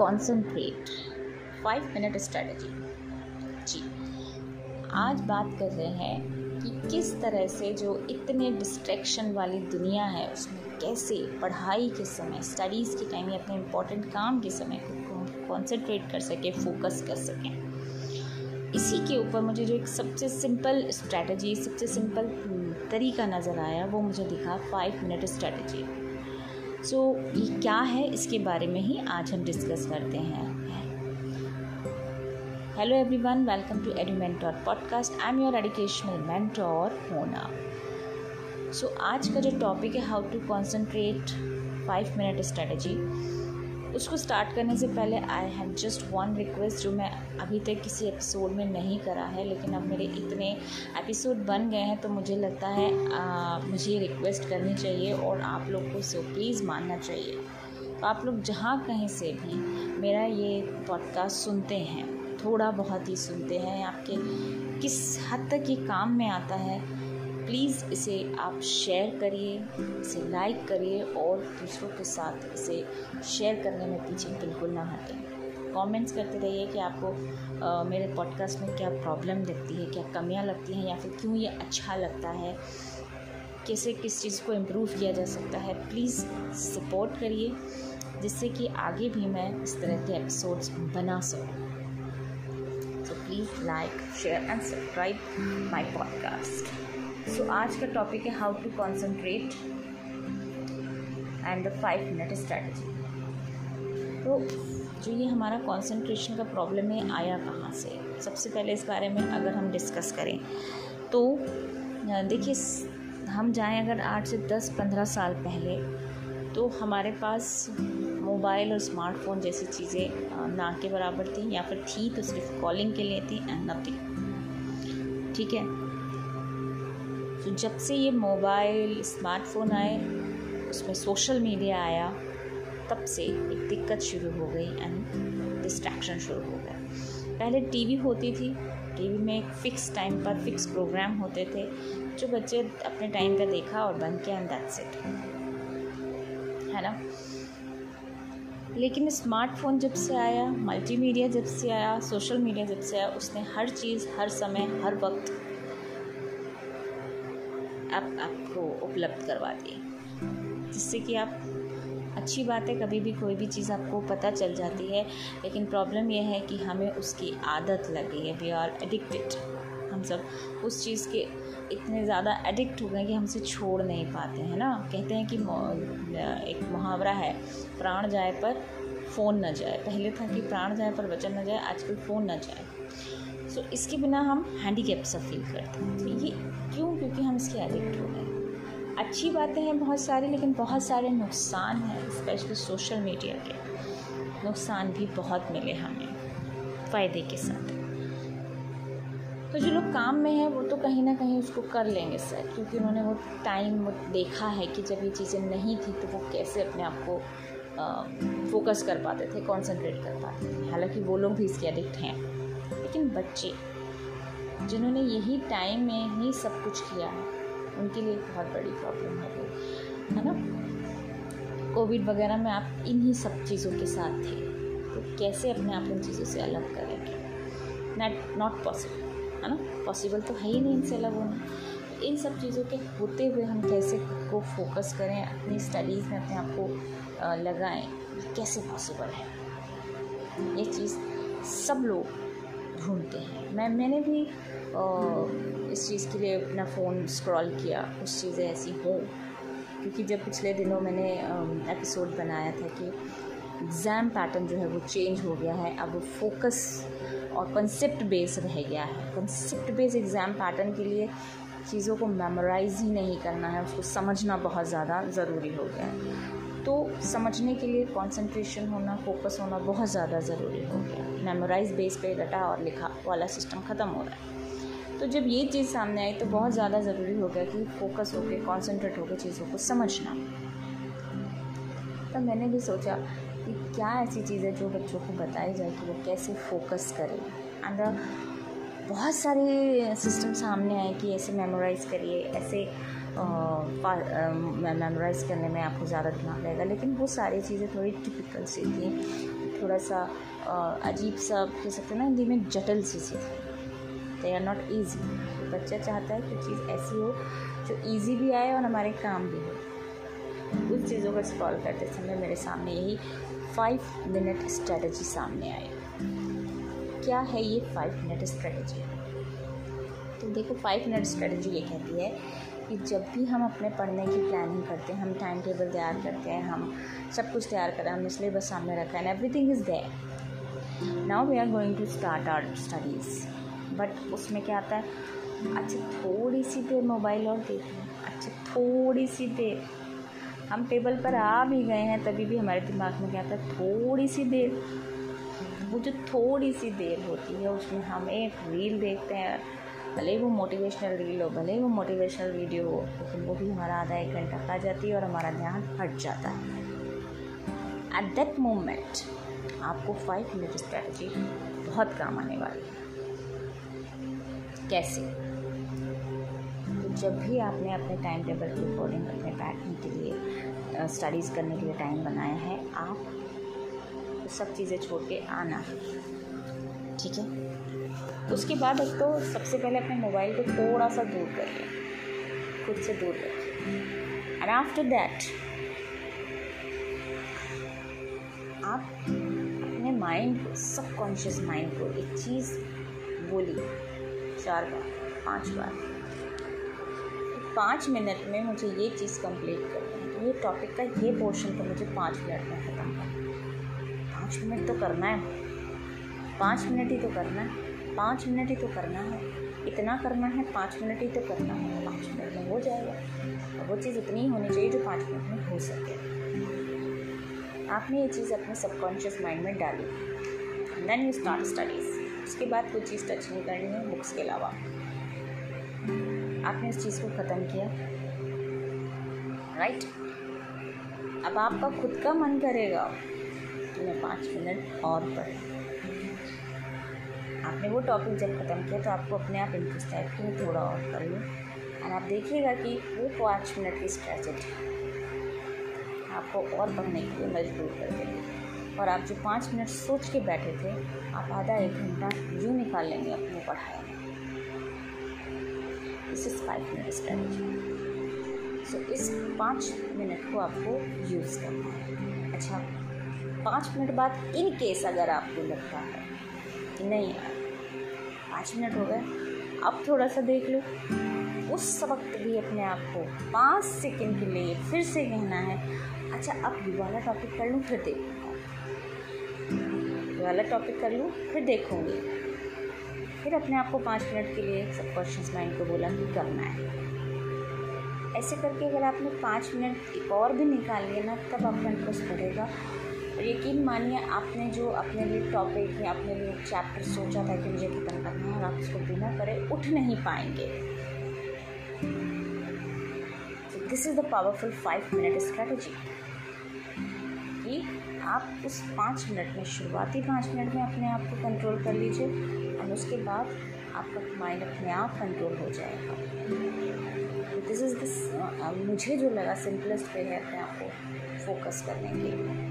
Concentrate five minute strategy जी। आज बात कर रहे हैं कि किस तरह से जो इतने डिस्ट्रैक्शन वाली दुनिया है, उसमें कैसे पढ़ाई के समय स्टडीज़ के टाइम या अपने इम्पोर्टेंट काम के समय को कॉन्सेंट्रेट कर सकें फोकस कर सकें। इसी के ऊपर मुझे जो एक सबसे सिंपल स्ट्रैटेजी सबसे सिंपल तरीका नज़र आया, वो मुझे दिखा five minute strategy so so, ये क्या है? इसके बारे में ही आज हम डिस्कस करते हैं। Hello everyone welcome to edu mentor podcast I am your educational mentor होना सो आज का जो टॉपिक है how to concentrate five minute strategy उसको स्टार्ट करने से पहले I have just one request जो मैं अभी तक किसी एपिसोड में नहीं करा है लेकिन अब मेरे इतने एपिसोड बन गए हैं तो मुझे लगता है आ, मुझे रिक्वेस्ट करनी चाहिए और आप लोग को सो प्लीज़ मानना चाहिए। तो आप लोग जहाँ कहीं से भी मेरा ये पॉडकास्ट सुनते हैं थोड़ा बहुत ही सुनते हैं आपके किस हद तक ये काम में आता है प्लीज़ इसे आप शेयर करिए इसे लाइक करिए और दूसरों के साथ इसे शेयर करने में पीछे बिल्कुल ना हटें। कमेंट्स करते रहिए कि आपको आ, मेरे पॉडकास्ट में क्या प्रॉब्लम लगती है क्या कमियाँ लगती हैं या फिर क्यों ये अच्छा लगता है कैसे किस चीज़ को इम्प्रूव किया जा सकता है प्लीज़ सपोर्ट करिए जिससे कि आगे भी मैं इस तरह के एपिसोड्स बना सकूँ। तो please like share and subscribe my podcast so आज का टॉपिक है how to concentrate and the five minute strategy तो जो ये हमारा कंसंट्रेशन का प्रॉब्लम है, आया कहाँ से? सबसे पहले इस बारे में अगर हम डिस्कस करें तो देखिए हम जाएँ अगर आठ से दस पंद्रह साल पहले तो हमारे पास मोबाइल और स्मार्टफ़ोन जैसी चीज़ें ना के बराबर थी, या फिर थी तो सिर्फ़ कॉलिंग के लिए थी एंड नथिंग ठीक है? तो जब से ये मोबाइल, स्मार्टफ़ोन आए, उसमें सोशल मीडिया आया, तब से एक दिक्कत शुरू हो गई एंड डिस्ट्रैक्शन शुरू हो गया। पहले टीवी होती थी, टीवी में एक फ़िक्स टाइम पर फिक्स प्रोग्राम होते थे, जो बच्चे अपने टाइम पर देखा और किया एंड दैट्स इट है ना? लेकिन स्मार्टफ़ोन जब से आया मल्टीमीडिया जब से आया सोशल मीडिया जब से आया, उसने हर चीज़, हर समय, हर वक्त आप आपको उपलब्ध करवा दिए जिससे कि आप अच्छी बात है कभी भी कोई भी चीज़ आपको पता चल जाती है, लेकिन प्रॉब्लम यह है कि हमें उसकी आदत लग है। वी आर एडिक्टेड हम सब उस चीज़ के इतने ज़्यादा एडिक्ट हो गए कि हमसे छोड़ नहीं पाते, हैं ना? कहते हैं कि एक मुहावरा है, प्राण जाए पर फ़ोन न जाए। पहले था कि प्राण जाए पर वचन न जाए, आजकल फ़ोन न जाए। सो इसके बिना हम हैंडीकेप सा फील करते हैं। तो ये क्यों? क्योंकि हम इसके एडिक्ट हो गए अच्छी बातें हैं बहुत सारी, लेकिन बहुत सारे नुकसान हैं स्पेशली सोशल मीडिया के। नुकसान भी बहुत मिले हमें, फ़ायदे के साथ। तो जो लोग काम में हैं, वो तो कहीं ना कहीं उसको कर लेंगे सर, क्योंकि उन्होंने वो टाइम देखा है कि जब ये चीज़ें नहीं थी तो वो कैसे अपने आप को फोकस कर पाते थे कंसंट्रेट कर पाते थे। हालाँकि वो लोग भी इसके एडिक्ट हैं। लेकिन बच्चे, जिन्होंने यही टाइम में ही सब कुछ किया है, उनके लिए बहुत बड़ी प्रॉब्लम हो गई है ना? कोविड वगैरह में आप इन्हीं सब चीज़ों के साथ थे तो कैसे अपने आप इन चीज़ों से अलग करेंगे? नॉट नॉट पॉसिबल है ना? पॉसिबल तो है ही नहीं इनसे अलग होना। तो इन सब चीज़ों के होते हुए हम कैसे को फोकस करें, अपनी स्टडीज़ में अपने आप को लगाएँ कैसे पॉसिबल है? ये चीज़ सब लोग ढूंढते हैं। मैं मैंने भी आ, इस चीज़ के लिए अपना फ़ोन स्क्रॉल किया कुछ चीज़ें ऐसी हों। क्योंकि जब पिछले दिनों मैंने एपिसोड बनाया था कि एग्ज़ाम पैटर्न जो है वो चेंज हो गया है अब फोकस और कंसेप्ट बेस रह गया है। कंसेप्ट बेस एग्ज़ाम पैटर्न के लिए चीज़ों को मेमोराइज़ ही नहीं करना है उसको समझना बहुत ज़्यादा ज़रूरी हो गया है। तो समझने के लिए कंसंट्रेशन होना फोकस होना बहुत ज़्यादा ज़रूरी हो गया। मेमोराइज बेस पे रटा और लिखा वाला सिस्टम ख़त्म हो रहा है। तो जब ये चीज़ सामने आई तो बहुत ज़्यादा ज़रूरी हो गया कि फोकस होकर कॉन्सेंट्रेट होकर चीज़ों को समझना। तब मैंने भी सोचा कि क्या ऐसी चीज़ है जो बच्चों को बताई जाए कि वो कैसे फोकस करें। एंड बहुत सारे सिस्टम सामने आए कि ऐसे मेमोराइज़ करिए, ऐसे मेमोराइज़ करने में आपको ज़्यादा दिमाग लगेगा लेकिन वो सारी चीज़ें थोड़ी टिपिकल सी थी। थोड़ा सा अजीब सा, कह सकते हैं ना हिंदी में जटिल सी सी थी। दे आर नॉट ईजी बच्चा चाहता है कि चीज़ ऐसी हो जो ईजी भी आए और हमारे काम भी हो। उस चीज़ों को सॉल्व करते समय मेरे सामने यही फाइव मिनट स्ट्रेटजी सामने आई क्या है ये फाइव मिनट स्ट्रेटजी तो देखो फाइव मिनट स्ट्रेटजी ये कहती है कि जब भी हम अपने पढ़ने की प्लानिंग करते हैं, हम टाइम टेबल तैयार करते हैं, हम सब कुछ तैयार करें हमने सिलेबस सामने रखा है everything is there now we are going to start our studies but उसमें क्या आता है? अच्छा थोड़ी सी देर मोबाइल और देख लें अच्छा थोड़ी सी देर। हम टेबल पर आ भी गए हैं, तभी भी हमारे दिमाग में क्या आता है? थोड़ी सी देर। वो जो थोड़ी सी देर होती है, उसमें हम एक रील देखते हैं। भले ही वो मोटिवेशनल रील हो, भले ही वो मोटिवेशनल वीडियो हो, लेकिन वो भी हमारा आधा एक घंटा खा जाती है और हमारा ध्यान हट जाता है। एट दैट मोमेंट आपको फाइव मिनट स्ट्रैटेजी बहुत काम आने वाली है। कैसे? तो जब भी आपने अपने टाइम टेबल के अकॉर्डिंग अपने बैठने के लिए स्टडीज़ करने के लिए टाइम बनाया है, आप सब चीज़ें छोड़ के आना। ठीक है? उसके बाद एक तो सबसे पहले अपने मोबाइल को थोड़ा सा दूर करिए खुद से दूर रखिए एंड आफ्टर दैट आप अपने माइंड को सबकॉन्शियस माइंड को एक चीज़ बोली। चार बार, पाँच बार। पाँच मिनट में मुझे ये चीज़ कंप्लीट करनी है। तो ये टॉपिक का ये पोर्शन तो मुझे पाँच मिनट में ख़त्म करना पाँच मिनट तो करना है। पाँच मिनट ही तो करना है। पाँच मिनट ही तो करना है। इतना करना है, पाँच मिनट ही तो करना है। पाँच मिनट में हो जाएगा। और वो चीज़ इतनी ही होनी चाहिए जो पाँच मिनट में हो सके। आपने ये चीज़ अपने सबकॉन्शियस माइंड में डाली। देन यू स्टार्ट स्टडीज़ उसके बाद कोई चीज़ टच नहीं करनी है बुक्स के अलावा। आपने इस चीज़ को ख़त्म किया। राइट अब आपका खुद का मन करेगा। कि मैं पाँच मिनट और पढ़। आपने वो टॉपिक जब ख़त्म किया तो आपको अपने आप इंटरेस्ट आए मैं थोड़ा और कर लूँ। और आप देखिएगा कि वो पाँच मिनट की स्ट्रेटजी आपको और पढ़ने के लिए मजबूर कर देंगे। और आप जो पाँच मिनट सोच के बैठे थे, आप आधा एक घंटा यूँ निकाल लेंगे अपनी पढ़ाई में this is five minute strategy so इस पाँच मिनट को आपको यूज़ करना है। अच्छा पाँच मिनट बाद इन केस अगर आपको लगता है कि नहीं पाँच मिनट हो गए। अब थोड़ा सा देख लो। उस वक्त भी अपने आप को पाँच सेकेंड के लिए फिर से कहना है अच्छा अब ये वाला टॉपिक कर लूँ, फिर देखूँगा ये वाला टॉपिक कर लूँ, फिर देखूँगी। फिर अपने आप को पाँच मिनट के लिए सब क्वेश्चन माइंड को बोला कि करना है। ऐसे करके अगर आपने पाँच मिनट एक और भी निकाल लिया ना, तब आपका इंटरेस्ट बढ़ेगा यकीन मानिए, आपने जो अपने लिए टॉपिक या अपने लिए चैप्टर सोचा था कि मुझे खत्म करना है और आप उसको बिना करे उठ नहीं पाएँगे। This is the powerful five minute strategy कि आप उस पाँच मिनट में, शुरुआती पाँच मिनट में अपने आप को कंट्रोल कर लीजिए और उसके बाद आपका माइंड अपने आप कंट्रोल हो जाएगा। दिस इज़ दिस मुझे जो लगा सिंपलेस्ट वे है अपने आप को फोकस करने के लिए।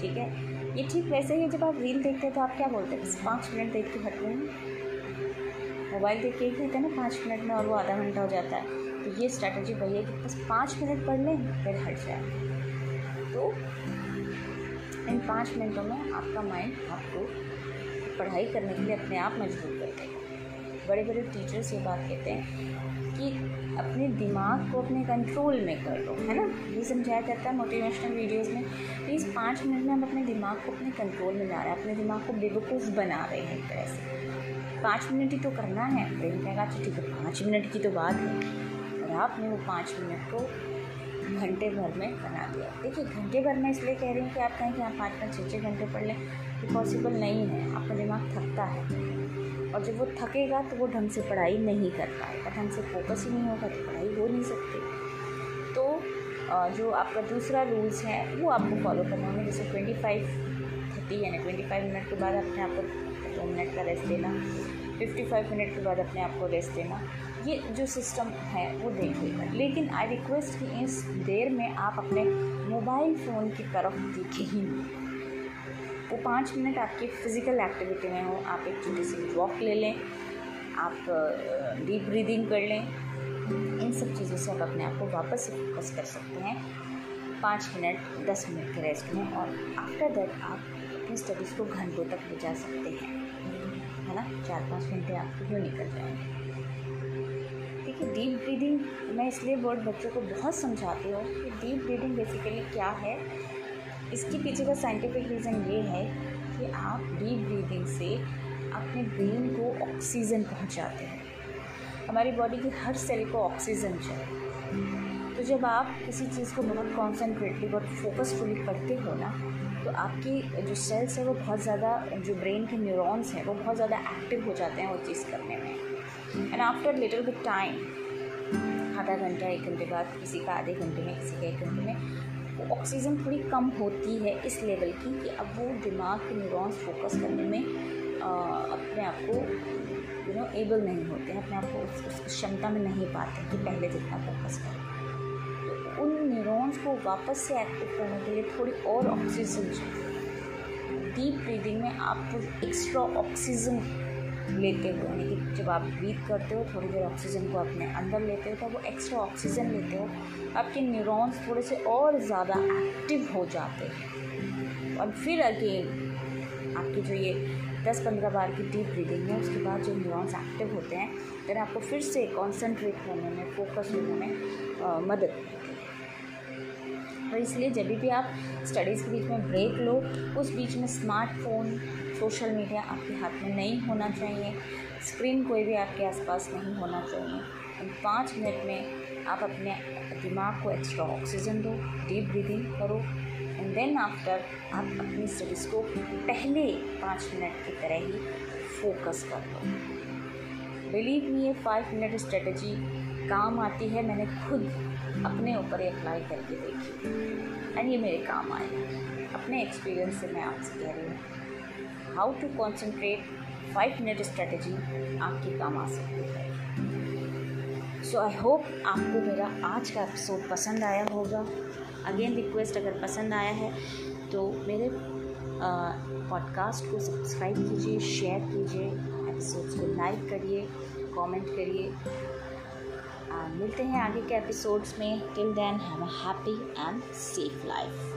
ठीक है? ये ठीक वैसे ही जब आप रील देखते हैं तो आप क्या बोलते हैं? बस पाँच मिनट देख के हट गए मोबाइल देख के ही कहते हैं ना, पाँच मिनट में और वो आधा घंटा हो जाता है। तो ये स्ट्रैटेजी वही है कि बस पाँच मिनट पढ़ लें, फिर हट जाए। तो इन पाँच मिनटों में आपका माइंड आपको पढ़ाई करने के लिए अपने आप मजबूर कर देगा। बड़े बड़े टीचर्स ये बात कहते हैं कि अपने दिमाग को अपने कंट्रोल में कर लो, है ना? ये समझाया जाता है मोटिवेशनल वीडियोस में। प्लीज़ पाँच मिनट में हम अपने दिमाग को अपने कंट्रोल में ला रहे हैं, अपने दिमाग को बेवकूफ़ बना रहे हैं एक तरह से। पाँच मिनट ही तो करना है। ब्रेन कहेगा अच्छा ठीक है, पाँच मिनट की तो बात है। और आपने वो पाँच मिनट को घंटे भर में बना दिया। देखिए, घंटे भर में इसलिए कह रही हूँ कि आप कहें कि आप पाँच पाँच छः छः घंटे पढ़ लें, ये पॉसिबल नहीं है। आपका दिमाग थकता है। और जब वो थकेगा तो वो ढंग से पढ़ाई नहीं कर पाएगा। ढंग से फोकस ही नहीं होगा तो पढ़ाई हो नहीं सकती। तो जो आपका दूसरा रूल्स है, वो आपको फॉलो करना होंगे। जैसे ट्वेंटी फाइव थर्टी यानी ट्वेंटी फाइव मिनट के बाद अपने आप को दो मिनट का रेस्ट देना फिफ्टी फाइव मिनट के बाद अपने आप को रेस्ट देना, ये जो सिस्टम है, वो देखिएगा लेकिन आई रिक्वेस्ट कि इस देर में आप अपने मोबाइल फ़ोन की तरफ़ देखें ही। वो पाँच मिनट आपकी फ़िज़िकल एक्टिविटी में हो, आप एक छोटी सी वॉक ले लें, आप डीप ब्रीदिंग कर लें, इन सब चीज़ों से आप अपने आप को वापस फोकस कर सकते हैं। पाँच मिनट, दस मिनट के रेस्ट में और आफ्टर दैट आप अपनी स्टडीज़ को घंटों तक ले जा सकते हैं। है ना? चार पाँच घंटे आपके क्यों निकल जाएँगे। देखिए डीप ब्रीदिंग मैं इसलिए वर्ड बच्चों को बहुत समझाती हूँ कि डीप ब्रीदिंग बेसिकली क्या है? इसके पीछे का साइंटिफिक रीज़न ये है कि आप डीप ब्रीदिंग से अपने ब्रेन को ऑक्सीजन पहुंचाते हैं। हमारी बॉडी की हर सेल को ऑक्सीजन चाहिए। तो जब आप किसी चीज़ को बहुत कॉन्सेंट्रेटली बहुत फोकसफुली पढ़ते हो ना तो आपकी जो सेल्स है वो बहुत ज़्यादा, जो ब्रेन के न्यूरॉन्स हैं वो बहुत ज़्यादा एक्टिव हो जाते हैं वो चीज़ करने में। And after little bit time आधा घंटा, एक घंटे बाद, किसी का आधे घंटे में, किसी का एक घंटे में वो ऑक्सीजन थोड़ी कम होती है इस लेवल की कि अब वो दिमाग के न्यूरॉन्स फोकस करने में आ, अपने आप को यू नो एबल नहीं होते हैं अपने आप को उस, क्षमता में नहीं पाते कि पहले जितना फोकस करें। तो उन न्यूरॉन्स को वापस से एक्टिव करने के लिए थोड़ी और ऑक्सीजन चाहिए। डीप ब्रीदिंग में आपको एक्स्ट्रा ऑक्सीजन लेते हो, यानी कि जब आप ब्रीथ करते हो, थोड़ी देर ऑक्सीजन को अपने अंदर लेते हो तो वो एक्स्ट्रा ऑक्सीजन लेते हो, आपके न्यूरॉन्स थोड़े से और ज़्यादा एक्टिव हो जाते हैं। और फिर अगेन आपकी जो ये दस पंद्रह बार की डीप ब्रीदिंग है, उसके बाद जो न्यूरॉन्स एक्टिव होते हैं फिर आपको फिर से कॉन्सेंट्रेट होने में फोकस होने में मदद मिलती है। और इसलिए जब भी आप स्टडीज़ के बीच में ब्रेक लो, उस बीच में स्मार्टफ़ोन सोशल मीडिया आपके हाथ में नहीं होना चाहिए। स्क्रीन कोई भी आपके आसपास नहीं होना चाहिए। इन पाँच मिनट में आप अपने दिमाग को एक्स्ट्रा ऑक्सीजन दो डीप ब्रीदिंग करो। एंड देन आफ्टर आप अपनी स्टडीज़ को पहले पाँच मिनट की तरह ही फोकस कर दो बिलीव मी ये फाइव मिनट स्ट्रेटजी काम आती है। मैंने खुद अपने ऊपर अप्लाई करके देखी। एंड ये मेरे काम आए। अपने एक्सपीरियंस से मैं आपसे कह रही हूँ। How to concentrate five minute strategy आपके काम आ सकती है। सो आई होप आपको मेरा आज का एपिसोड पसंद आया होगा। अगेन रिक्वेस्ट अगर पसंद आया है तो मेरे पॉडकास्ट को सब्सक्राइब कीजिए शेयर कीजिए एपिसोड्स को लाइक करिए कमेंट करिए। मिलते हैं आगे के एपिसोड्स में. Till then have a happy and safe life